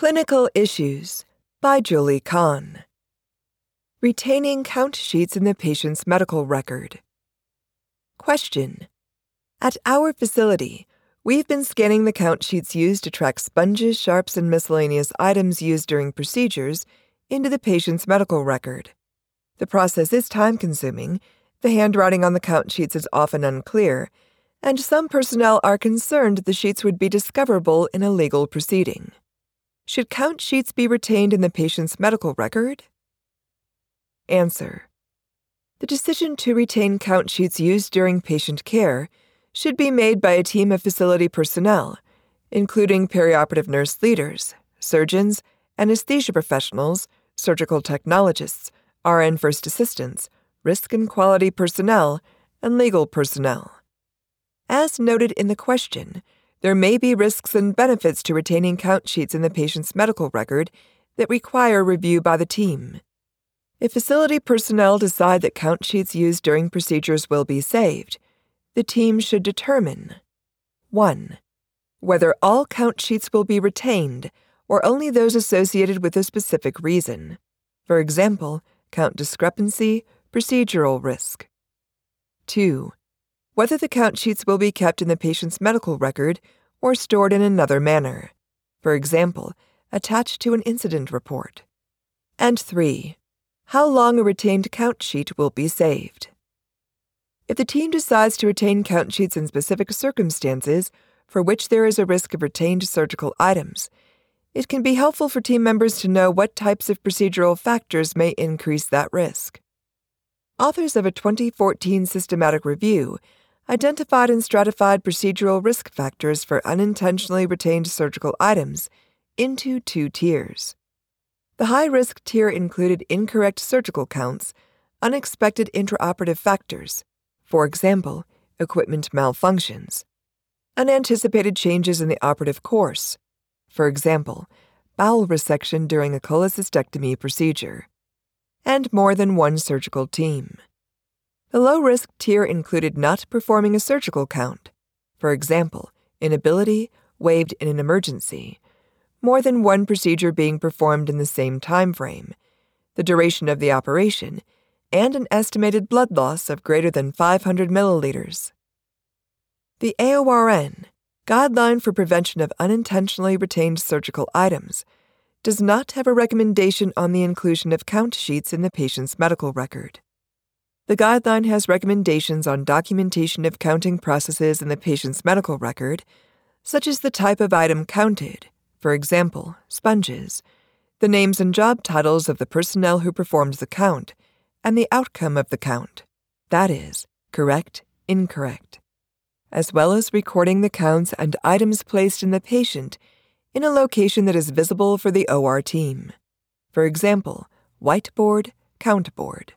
Clinical Issues by Julie Cahn. Retaining count sheets in the patient's medical record. Question At our facility, we've been scanning the count sheets used to track sponges, sharps, and miscellaneous items used during procedures into the patient's medical record. The process is time consuming, the handwriting on the count sheets is often unclear, and some personnel are concerned the sheets would be discoverable in a legal proceeding. Should count sheets be retained in the patient's medical record? Answer. The decision to retain count sheets used during patient care should be made by a team of facility personnel, including perioperative nurse leaders, surgeons, anesthesia professionals, surgical technologists, RN first assistants, risk and quality personnel, and legal personnel. As noted in the question, there may be risks and benefits to retaining count sheets in the patient's medical record that require review by the team. If facility personnel decide that count sheets used during procedures will be saved, the team should determine 1. Whether all count sheets will be retained or only those associated with a specific reason. For example, count discrepancy, procedural risk. 2 whether the count sheets will be kept in the patient's medical record or stored in another manner, for example, attached to an incident report. And 3. How long a retained count sheet will be saved. If the team decides to retain count sheets in specific circumstances for which there is a risk of retained surgical items, it can be helpful for team members to know what types of procedural factors may increase that risk. Authors of a 2014 systematic review identified and stratified procedural risk factors for unintentionally retained surgical items into two tiers. The high risk tier included incorrect surgical counts, unexpected intraoperative factors, for example, equipment malfunctions, unanticipated changes in the operative course, for example, bowel resection during a cholecystectomy procedure, and more than one surgical team. The low risk tier included not performing a surgical count, for example, inability waived in an emergency, more than one procedure being performed in the same time frame, the duration of the operation, and an estimated blood loss of greater than 500 milliliters. The AORN, Guideline for Prevention of Unintentionally Retained Surgical Items, does not have a recommendation on the inclusion of count sheets in the patient's medical record. The guideline has recommendations on documentation of counting processes in the patient's medical record, such as the type of item counted, for example, sponges, the names and job titles of the personnel who performed the count, and the outcome of the count that is, correct, incorrect, as well as recording the counts and items placed in the patient in a location that is visible for the OR team. For example, whiteboard, count board.